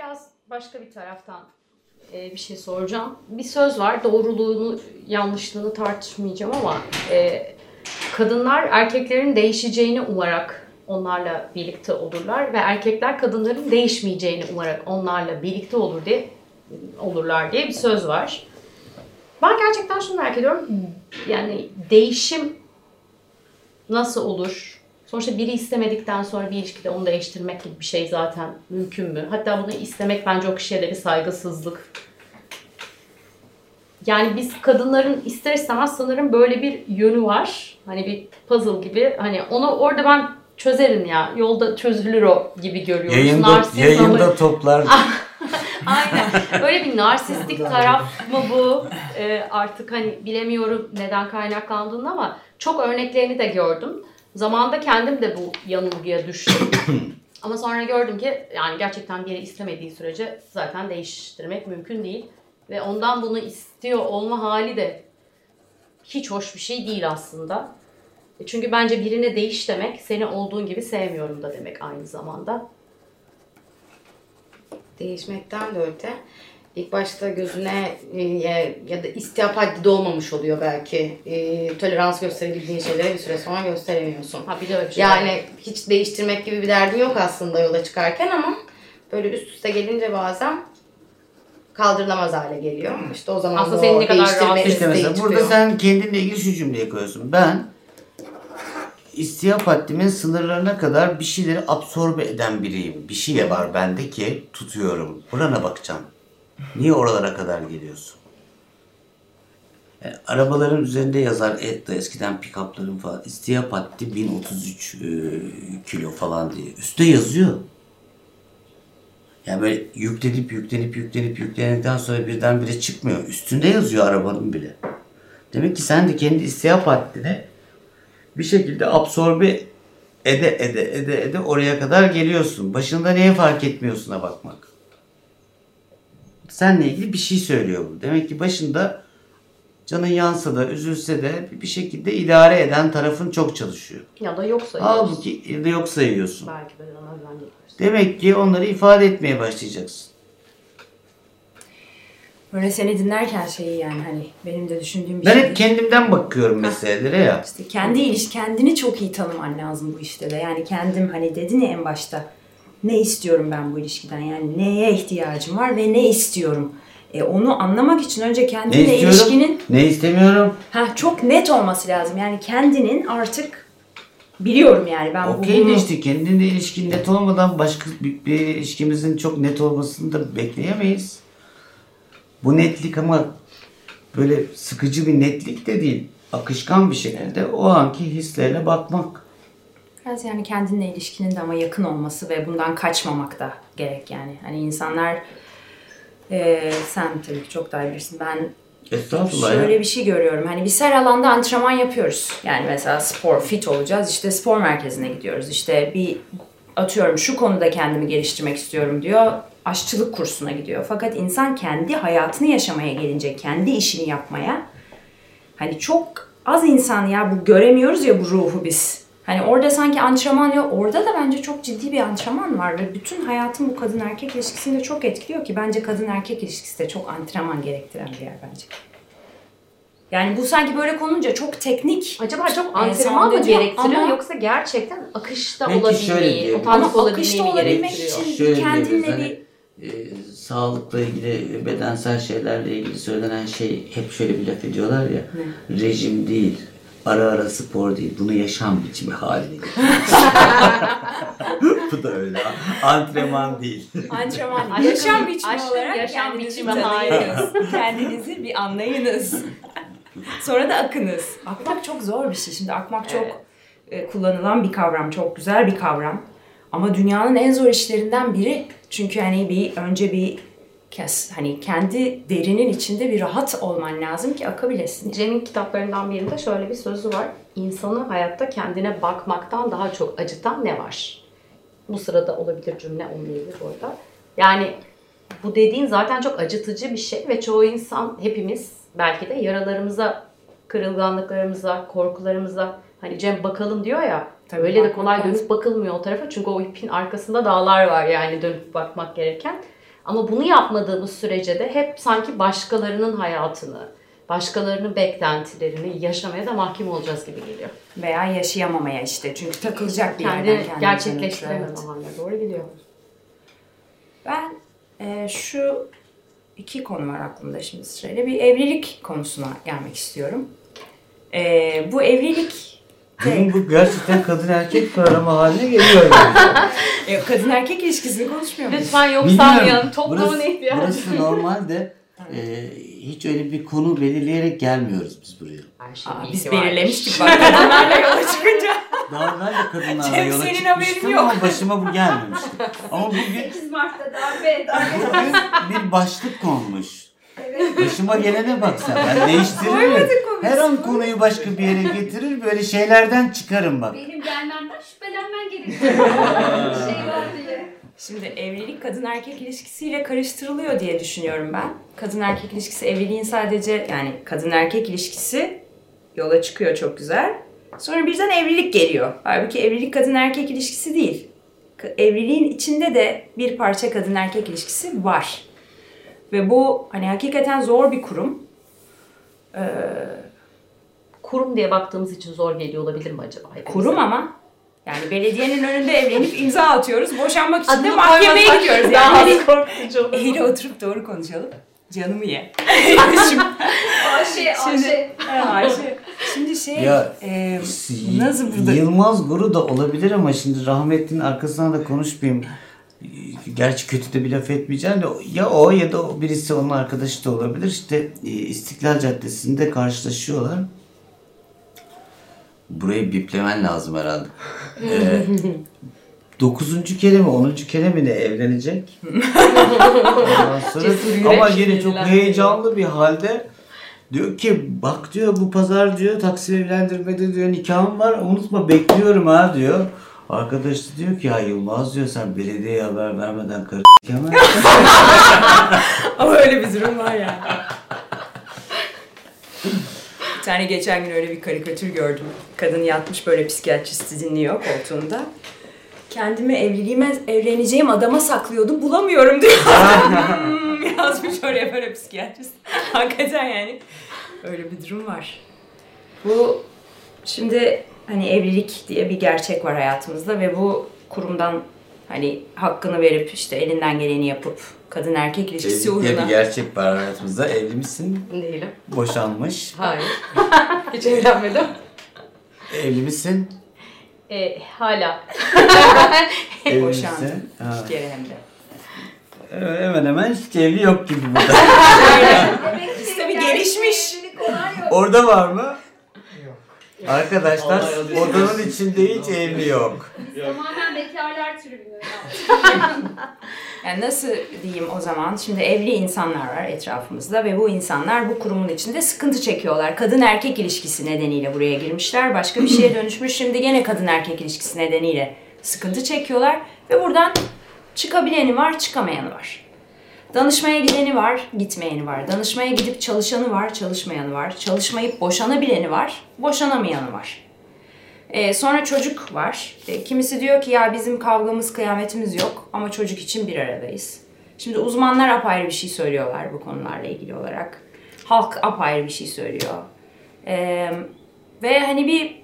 biraz başka bir taraftan e, bir şey soracağım. Bir söz var. Doğruluğunu, yanlışlığını tartışmayacağım ama e, kadınlar erkeklerin değişeceğini umarak onlarla birlikte olurlar ve erkekler kadınların değişmeyeceğini umarak onlarla birlikte olur diye olurlar diye bir söz var. Ben gerçekten şunu merak ediyorum. Yani değişim nasıl olur? Sonuçta biri istemedikten sonra bir ilişkide onu değiştirmek gibi bir şey zaten mümkün mü? Hatta bunu istemek bence o kişiye de bir saygısızlık. Yani biz kadınların ister istemez sanırım böyle bir yönü var. Hani bir puzzle gibi. Hani onu orada ben çözerim ya. Yolda çözülür o gibi görüyoruz. Yayında, Narsizm yayında ama- toplar. Aynen. Öyle bir narsistik taraf mı bu? Ee, artık hani bilemiyorum neden kaynaklandığını ama çok örneklerini de gördüm. Zamanında kendim de bu yanılgıya düştüm. ama sonra gördüm ki yani gerçekten biri istemediği sürece zaten değiştirmek mümkün değil. Ve ondan bunu istiyor olma hali de hiç hoş bir şey değil aslında. E Çünkü bence birine değiş demek seni olduğun gibi sevmiyorum da demek aynı zamanda. Değişmekten de öte. İlk başta gözüne e, ya- ya da istihap haddi olmamış oluyor belki. E, tolerans gösterebildiğin şeylere bir süre sonra gösteremiyorsun. Ha bir de öyle bir şey var. Yani hiç değiştirmek gibi bir derdin yok aslında yola çıkarken ama böyle üst üste gelince bazen kaldırılamaz hale geliyor. İşte o zaman Aslında da seni o ne kadar değiştirme rahatsız İşte isteği mesela burada çıkıyor. sen kendinle ilgili şu cümleyi koyuyorsun. Ben istihap haddimin sınırlarına kadar bir şeyleri absorbe eden biriyim. Bir şey var bende ki tutuyorum. Burana bakacağım. Niye oralara kadar geliyorsun? Yani arabaların üzerinde yazar et de eskiden pick-up'ların falan istihap haddi 1033 e, kilo falan diye. Üste yazıyor. Yani böyle yüklenip yüklenip yüklenip yüklendikten sonra birdenbire çıkmıyor. Üstünde yazıyor arabanın bile. Demek ki sen de kendi istihap haddini bir şekilde absorbe ede ede ede ede oraya kadar geliyorsun. Başında neye fark etmiyorsun'a bakmak. Seninle ilgili bir şey söylüyor bu. Demek ki başında canın yansa da üzülse de bir şekilde idare eden tarafın çok çalışıyor. Ya da yoksa yiyorsun. Halbuki ya da yok sayıyorsun. Belki de ona güvenmiyorsun. Demek ki onları ifade etmeye başlayacaksın. Böyle seni dinlerken şeyi yani hani benim de düşündüğüm bir Ben şey. hep kendimden bakıyorum meselelere ya. İşte kendi iliş kendini çok iyi tanıman lazım bu işte de. Yani kendim hani dedin ya en başta. Ne istiyorum ben bu ilişkiden? Yani neye ihtiyacım var ve ne istiyorum? E onu anlamak için önce Ne kendinle istiyorum? ilişkinin Ne istemiyorum? ha çok net olması lazım. Yani kendinin artık biliyorum yani ben de bunu işte kendinle ilişkin net olmadan başka bir, bir ilişkimizin çok net olmasını da bekleyemeyiz. Bu netlik ama böyle sıkıcı bir netlik de değil. Akışkan bir şekilde o anki hislerle bakmak. Biraz yani kendinle ilişkinin de ama yakın olması ve bundan kaçmamak da gerek yani. Hani insanlar eee, sen tabii ki çok daha bilirsin. Ben Estağfurullah şöyle ya. bir şey görüyorum. Hani biz her alanda antrenman yapıyoruz. Yani mesela spor, fit olacağız. İşte spor merkezine gidiyoruz. İşte bir atıyorum şu konuda kendimi geliştirmek istiyorum diyor. Aşçılık kursuna gidiyor. Fakat insan kendi hayatını yaşamaya gelince, kendi işini yapmaya Hani çok az insan ya bu göremiyoruz ya bu ruhu biz. Hani orada sanki antrenman yok. Orada da bence çok ciddi bir antrenman var ve bütün hayatın bu kadın erkek ilişkisini de çok etkiliyor ki bence kadın erkek ilişkisi de çok antrenman gerektiren bir yer bence. Yani bu sanki böyle konunca çok teknik. Acaba çok Ee, antrenman mı gerektiriyor ama- yoksa gerçekten akışta Belki şöyle olabilmeyi, otantik Ama olabilmeyi akışta mi olabilmek gerektiriyor? için- Şöyle kendinle hani, bir- e, sağlıkla ilgili, bedensel şeylerle ilgili söylenen şey hep şöyle bir laf ediyorlar ya. Rejim değil, ara ara spor değil. Bunu yaşam biçimi haline. Bu da öyle. Antrenman değil. Antrenman, Aşkın- yaşam biçimi aşkın olarak yaşam biçimi tanıyınız. Kendinizi bir anlayınız. Sonra da akınız. Akmak çok zor bir şey. Şimdi akmak çok e, kullanılan bir kavram, çok güzel bir kavram. Ama dünyanın en zor işlerinden biri. Çünkü hani bir önce bir hani kendi derinin içinde bir rahat olman lazım ki akabilesin. Cem'in kitaplarından birinde şöyle bir sözü var. İnsanı hayatta kendine bakmaktan daha çok acıtan ne var? Bu sırada olabilir cümle olmayabilir bu arada. Yani bu dediğin zaten çok acıtıcı bir şey ve çoğu insan hepimiz belki de yaralarımıza, kırılganlıklarımıza, korkularımıza hani Cem bakalım diyor ya Tabii öyle de kolay dönüp bakılmıyor o tarafa çünkü o ipin arkasında dağlar var yani dönüp bakmak gereken. Ama bunu yapmadığımız sürece de hep sanki başkalarının hayatını, başkalarının beklentilerini yaşamaya da mahkum olacağız gibi geliyor. Veya yaşayamamaya işte. Çünkü takılacak bir Kendi yerden kendimize gerçekleştirememe evet. haline doğru gidiyor. Ben e, şu iki konu var aklımda şimdi sırayla. Bir evlilik konusuna gelmek istiyorum. E, bu evlilik Bunun bu gerçekten kadın erkek programı haline geliyor yani. e, kadın erkek ilişkisini konuşmuyor muyuz? Lütfen yok Bilmiyorum. saymayalım. Toplumun ihtiyacı. burası normalde e, hiç öyle bir konu belirleyerek gelmiyoruz biz buraya. Her şey Aa, biz belirlemiştik bak kadınlarla yola çıkınca. Daha evvel de kadınlarla Cem, yola senin haberin çıkmıştım yok. ama başıma bu gelmemişti. Ama bugün 8 Mart'ta darbe, darbe. Bugün bir başlık konmuş. Başıma gelene bak sen. Ben değiştiririm. Her an konuyu başka bir yere getirir. Böyle şeylerden çıkarım bak. Benim gelmemden şüphelenmen gerekiyor. Bir şey var diye. Şimdi evlilik kadın erkek ilişkisiyle karıştırılıyor diye düşünüyorum ben. Kadın erkek ilişkisi evliliğin sadece yani kadın erkek ilişkisi yola çıkıyor çok güzel. Sonra birden evlilik geliyor. Halbuki evlilik kadın erkek ilişkisi değil. Evliliğin içinde de bir parça kadın erkek ilişkisi var. Ve bu hani hakikaten zor bir kurum. Kurum diye baktığımız için zor geliyor olabilir mi acaba? hepimize? Kurum ama yani belediyenin önünde evlenip imza atıyoruz. Boşanmak için de mahkemeye gidiyoruz. daha Yani az korkutucu olur. Eğri oturup doğru konuşalım. Canımı ye. Şimdi, Ayşe, Ayşe. Ayşe. Şimdi şey, Ya, e, nasıl burada? Yılmaz Guru da olabilir ama şimdi rahmetlinin arkasından da konuşmayayım. Gerçi kötü de bir laf etmeyeceğim de ya o ya da birisi onun arkadaşı da olabilir. İşte e, İstiklal Caddesi'nde karşılaşıyorlar. Burayı biplemen lazım herhalde. Ee, dokuzuncu kere mi onuncu kere mi ne evlenecek? Ondan sonra, ama yine çok heyecanlı bir halde diyor ki bak diyor bu pazar diyor taksim evlendirmede diyor nikahım var unutma bekliyorum ha diyor. Arkadaş da diyor ki ya Yılmaz diyor sen belediyeye haber vermeden karı hemen. Ama öyle bir durum var yani. bir tane geçen gün öyle bir karikatür gördüm. Kadın yatmış böyle psikiyatristi dinliyor koltuğunda. Kendimi evliliğime, evleneceğim adama saklıyordum bulamıyorum diyor. Hmm, Yazmış oraya böyle psikiyatrist. Hakikaten yani öyle bir durum var. Bu şimdi hani evlilik diye bir gerçek var hayatımızda ve bu kurumdan hani hakkını verip işte elinden geleni yapıp kadın erkek ilişkisi Evlilik diye uğruna bir gerçek var hayatımızda. Evli misin? Değilim. Boşanmış. Hayır. Hiç evlenmedim. Evli misin? E, hala. Evli boşandı. misin? Ha. İki kere hem de. Evet, Hemen hemen hiç evli yok gibi burada. Ki tabii gelişmiş. Orada var mı? Arkadaşlar odanın içinde hiç evli yok. Tamamen bekarlar türünüyor. Yani nasıl diyeyim o zaman? Şimdi evli insanlar var etrafımızda ve bu insanlar bu kurumun içinde sıkıntı çekiyorlar. Kadın erkek ilişkisi nedeniyle buraya girmişler. Başka bir şeye dönüşmüş. Şimdi gene kadın erkek ilişkisi nedeniyle sıkıntı çekiyorlar. Ve buradan çıkabileni var, çıkamayanı var. Danışmaya gideni var, gitmeyeni var. Danışmaya gidip çalışanı var, çalışmayanı var. Çalışmayıp boşanabileni var, boşanamayanı var. Ee, sonra çocuk var. Ee, kimisi diyor ki ya bizim kavgamız kıyametimiz yok ama çocuk için bir aradayız. Şimdi uzmanlar apayrı bir şey söylüyorlar bu konularla ilgili olarak. Halk apayrı bir şey söylüyor. Ee, ve hani bir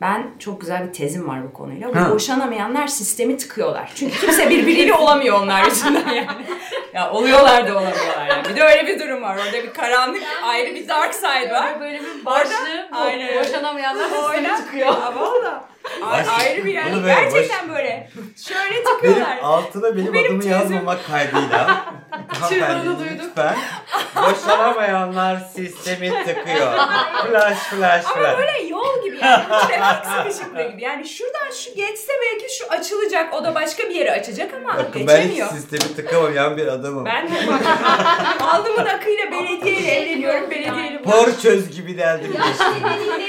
ben çok güzel bir tezim var bu konuyla. Bu boşanamayanlar sistemi tıkıyorlar. Çünkü kimse birbiriyle olamıyor onlar yüzünden yani. Ya oluyorlar da olamıyorlar yani. Bir de öyle bir durum var. Orada bir karanlık ayrı bir dark side var. Böyle bir başlığı bu. Aynen. Boşanamayanlar Oyna çıkıyor. Ya valla. Ay- ayrı bir yani. Bunu böyle Gerçekten böyle. Şöyle Benim tıkıyorlar. altına benim, benim adımı tezim. yazmamak kaydıyla. Hanımefendi, Lütfen. Boşanamayanlar sistemi tıkıyor. Flash flash Ama flash. böyle yol gibi yani. Bu trafik sıkışıklığı gibi. Yani şuradan şu geçse belki şu açılacak. O da başka bir yere açacak ama Bakın ben hiç geçemiyor. sistemi tıkamayan bir adamım. Ben de bak. Alnımın akıyla belediyeyle evleniyorum. Belediyeyle bu. Porçöz gibi deldim. Yaş nedeniyle oldu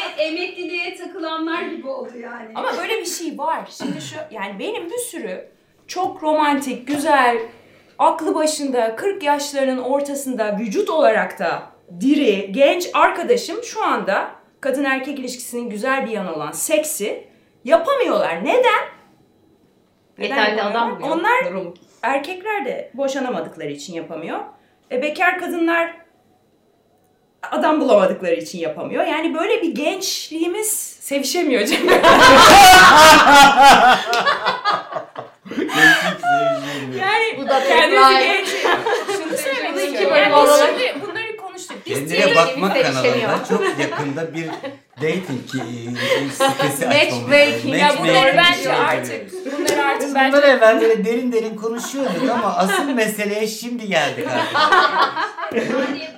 yani. Ama böyle bir şey var. Şimdi şu yani benim bir sürü çok romantik, güzel, aklı başında, 40 yaşlarının ortasında vücut olarak da diri, genç arkadaşım şu anda kadın erkek ilişkisinin güzel bir yanı olan seksi yapamıyorlar. Neden? Yeterli adam? Onlar Durum. erkekler de boşanamadıkları için yapamıyor. E, bekar kadınlar adam bulamadıkları için yapamıyor. Yani böyle bir gençliğimiz sevişemiyor Cem. yani Bu da kendimizi genç... Şunu söylemek istiyorum. Yani olarak- şimdi bunları konuştuk. Biz Kendine bakma kanalında çok yakında bir dating ki- sitesi açmamız lazım. Matchmaking. Ya bunları bence şey artık, bunları artık bence bunları evvel böyle derin derin konuşuyorduk ama asıl meseleye şimdi geldik artık.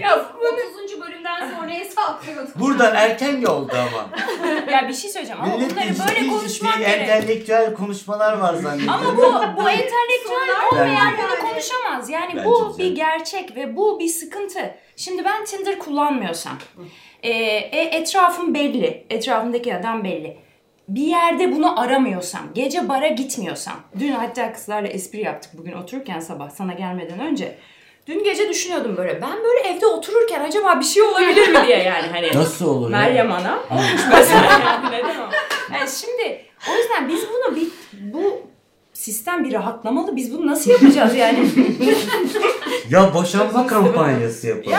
Ya 30. bölümden sonra hesaplıyorduk. Buradan erken oldu ama. ya bir şey söyleyeceğim ama Millet bunları ciddi böyle ciddi konuşmak gerek. entelektüel konuşmalar var zannediyor. Ama bu bu entelektüel olmayan Bence. bunu konuşamaz. Yani Bence bu güzel. bir gerçek ve bu bir sıkıntı. Şimdi ben Tinder kullanmıyorsam, e, e, etrafım belli, etrafımdaki adam belli. Bir yerde bunu aramıyorsam, gece bara gitmiyorsam, dün hatta kızlarla espri yaptık bugün otururken sabah sana gelmeden önce. Dün gece düşünüyordum böyle, ben böyle evde otururken acaba bir şey olabilir mi diye yani hani. Nasıl olur ya? Meryem Ana olmuş mesela yani neden o? Yani şimdi o yüzden biz bunu bir bu sistem bir rahatlamalı. Biz bunu nasıl yapacağız yani? Ya boşanma kampanyası yapalım.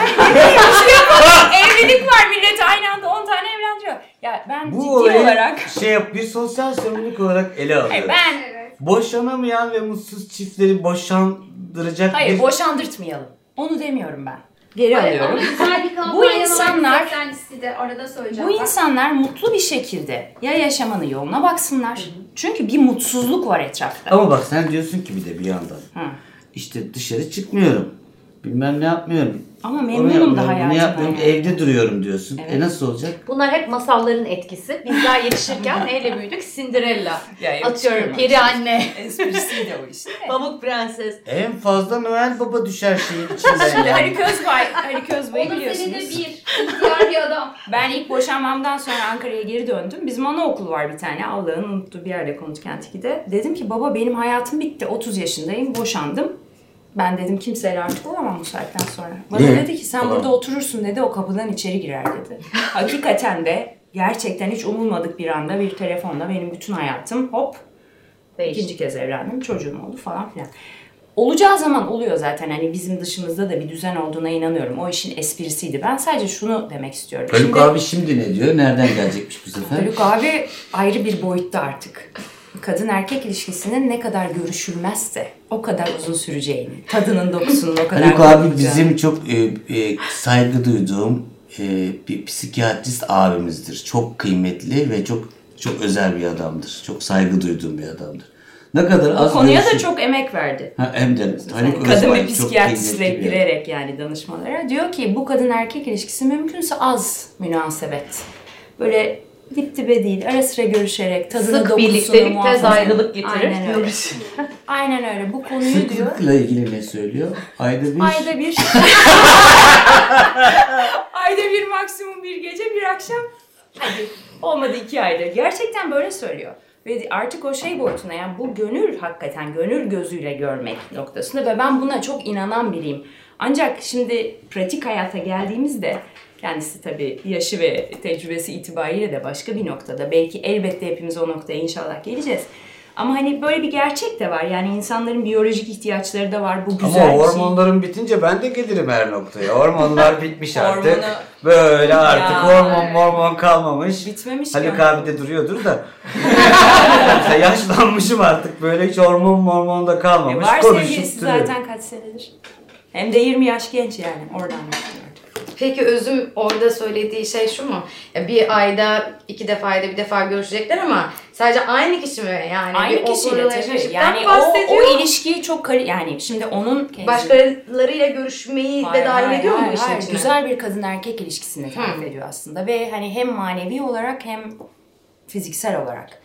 Evlilik var millet aynı anda 10 tane evlendiriyor. Ya ben Bu ciddi olayı olarak şey yap, bir sosyal sorumluluk olarak ele alıyoruz. Hayır, ben Evet. Boşanamayan ve mutsuz çiftleri boşandıracak hayır bir... boşandırtmayalım. Onu demiyorum ben. Geri Hayır, alıyorum. Bu insanlar- Kendisi de arada söyleyeceğim. Bu insanlar mutlu bir şekilde ya yaşamanın yoluna baksınlar. Çünkü bir mutsuzluk var etrafta. Ama bak sen diyorsun ki bir de bir yandan. Hı. İşte dışarı çıkmıyorum. Bilmem ne yapmıyorum. Ama memnunum da yapmıyorum, bunu yapmıyorum. yani. Evde duruyorum diyorsun. Evet. E nasıl olacak? Bunlar hep masalların etkisi. Bizler yetişirken neyle büyüdük? Cinderella. Ya, Atıyorum peri anne, Esprisi de o işte. pamuk prenses. En fazla Noel Baba düşer şeyin içinden. Şimdi yani. Ali Közbay, Ali Közbay'ı senede biliyorsunuz. bir. İhtiyar bir adam. Ben ilk boşanmamdan sonra Ankara'ya geri döndüm. Bizim anaokulu var bir tane. Allah'ın unuttuğu bir yerde Konut Kent 2'de. Dedim ki baba benim hayatım bitti. 30 yaşındayım. Boşandım. Ben dedim kimseyle artık olamam bu saatten sonra. Bana Niye? dedi ki sen Tamam. burada oturursun dedi. O kapıdan içeri girer dedi. Hakikaten de gerçekten hiç umulmadık bir anda bir telefonla benim bütün hayatım hop Değişti. İkinci kez evlendim, çocuğum oldu falan filan. Olacağı zaman oluyor zaten hani bizim dışımızda da bir düzen olduğuna inanıyorum. O işin esprisiydi. Ben sadece şunu demek istiyorum. Haluk Şimdi abi şimdi ne diyor? Nereden gelecekmiş bu sefer? Haluk abi ayrı bir boyutta artık. Kadın erkek ilişkisinin ne kadar görüşülmezse o kadar uzun süreceğini, tadının dokusunun o kadar Haluk abi bizim çok e, e, saygı duyduğum e, bir psikiyatrist abimizdir. Çok kıymetli ve çok çok özel bir adamdır. Çok saygı duyduğum bir adamdır. Ne kadar az Konuya da görüşür- çok emek verdi. Ha, hem de Hani kadın çok psikiyatristle girerek yani danışmalara diyor ki bu kadın erkek ilişkisi mümkünse az münasebet. Böyle dip dibe değil ara sıra görüşerek tadını Sık dokusunu birliktelik tez ayrılık getirir. Aynen öyle. Aynen öyle bu konuyu diyor. Sıklıkla ilgili ne söylüyor? Ayda bir. Ayda bir. ayda bir maksimum bir gece bir akşam. Hadi olmadı iki ayda. Gerçekten böyle söylüyor. Ve artık o şey boyutuna yani bu gönül hakikaten gönül gözüyle görmek noktasında ve ben buna çok inanan biriyim. Ancak şimdi pratik hayata geldiğimizde kendisi tabii yaşı ve tecrübesi itibariyle de başka bir noktada. Belki elbette hepimiz o noktaya inşallah geleceğiz. Ama hani böyle bir gerçek de var. Yani insanların biyolojik ihtiyaçları da var. Bu güzel Ama bir şey. hormonlarım bitince ben de gelirim her noktaya. Hormonlar bitmiş artık. Hormonu- Böyle artık Ya, hormon hormon kalmamış. Bitmemiş Haluk ama. abi de duruyordur da. Mesela yaşlanmışım artık böyle hiç hormon mormon da E kalmamış. var Konuşup sevgilisi zaten kaç senedir. Hem de 20 yaş genç yani. Oradan düşünüyorum. Peki Özüm orada söylediği şey şu mu? Ya bir ayda iki defa ayda bir defa görüşecekler ama sadece aynı kişi mi? Yani Aynı bir kişiyle tabii. Yani o, o ilişkiyi çok kali yani şimdi onun kendisi- Başkalarıyla görüşmeyi Hayır, de dahil hayır, ediyor mu hayır, işin hayır. içine? Güzel bir kadın erkek ilişkisini tarif ediyor aslında ve hani hem manevi olarak hem fiziksel olarak.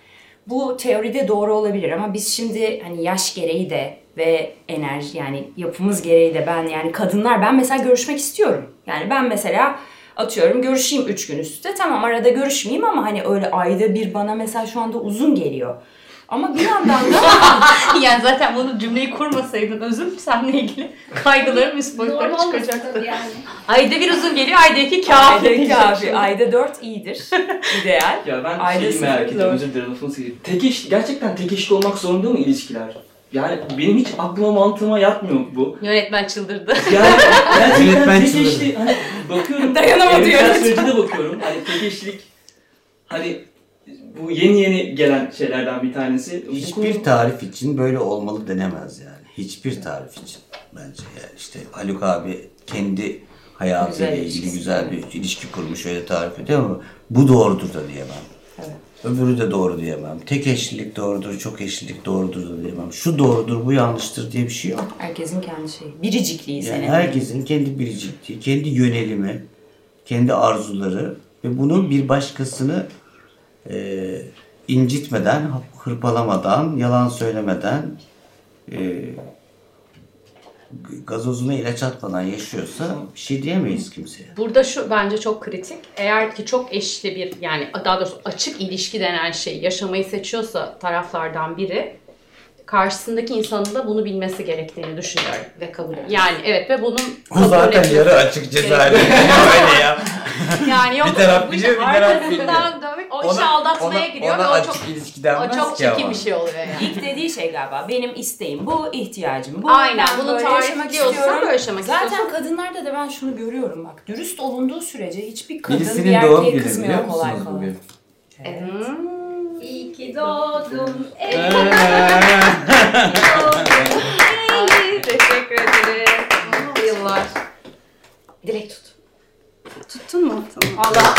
Bu teoride doğru olabilir ama biz şimdi hani yaş gereği de ve enerji yani yapımız gereği de ben yani kadınlar ben mesela görüşmek istiyorum. Yani ben mesela atıyorum görüşeyim üç gün üstte tamam arada görüşmeyeyim ama hani öyle ayda bir bana mesela şu anda uzun geliyor. Ama bir yandan da yani zaten bunu cümleyi kurmasaydın özüm seninle ilgili kaygılarım üst boyutlara Normal çıkacaktı. yani. Ayda bir uzun geliyor, ayda iki kafi. ayda kafi, ayda dört iyidir ideal. Ya ben Ayda şeyi merak dört. özür dilerim lafını. Tek eş, gerçekten tek eşli olmak zorunda mı ilişkiler? Yani benim hiç aklıma mantığıma yatmıyor bu. Yönetmen çıldırdı. Yani gerçekten Yönetmen tek çıldırdı. eşli hani bakıyorum Dayanamadı yönetmen. süreci de bakıyorum. Hani tek eşlilik hani bu yeni yeni gelen şeylerden bir tanesi. Hiçbir konu- tarif için böyle olmalı denemez yani. Hiçbir tarif için bence yani işte Haluk abi kendi hayatıyla Güzel ilgili güzel bir ilişki kurmuş öyle tarif ediyor ama bu doğrudur da diyemem. Öbürü de doğru diyemem. Tek eşlilik doğrudur, çok eşlilik doğrudur da diyemem. Şu doğrudur, bu yanlıştır diye bir şey yok. Herkesin kendi şeyi. Biricikliği Yani senin. herkesin kendi biricikliği, kendi yönelimi, kendi arzuları ve bunu bir başkasını e, incitmeden, hırpalamadan, yalan söylemeden, e, gazozuna ilaç atmadan yaşıyorsa bir şey diyemeyiz kimseye. Burada şu bence çok kritik. Eğer ki çok eşli bir yani daha doğrusu açık ilişki denen şeyi yaşamayı seçiyorsa taraflardan biri karşısındaki insanın da bunu bilmesi gerektiğini düşünüyorum. Ve kabul ediyor. Yani evet ve bunun O zaten yarı açık cezaevi. Öyle ya. Yani yok Bir taraf bu biliyor, bir taraf dönmek o işe aldatmaya giriyor ona ve o açık çok ilişki o denmez çok ki çirkin bir şey oluyor yani. İlk dediği şey galiba benim isteğim bu, ihtiyacım bu. Aynen, bunu böyle tarif yaşamak ediyorsa, istiyorum. böyle yaşamak Zaten istiyorsa- kadınlarda da ben şunu görüyorum bak. Dürüst olunduğu sürece hiçbir kadın bir Birisinin doğum erkeğe kızmıyor kolay kolay. bugün? İyi ki doğdun. Ey Teşekkür ederim. Mutlu yıllar. Dilek tut. Tuttun mu? Tamam. Allah.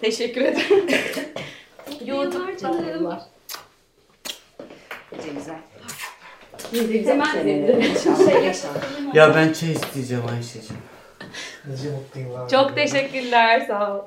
Teşekkür ederim. Yıllar canım. Güzel. Hemen şey Ya ben çay isteyeceğim Ayşe'ciğim. Çok teşekkürler. Sağ ol.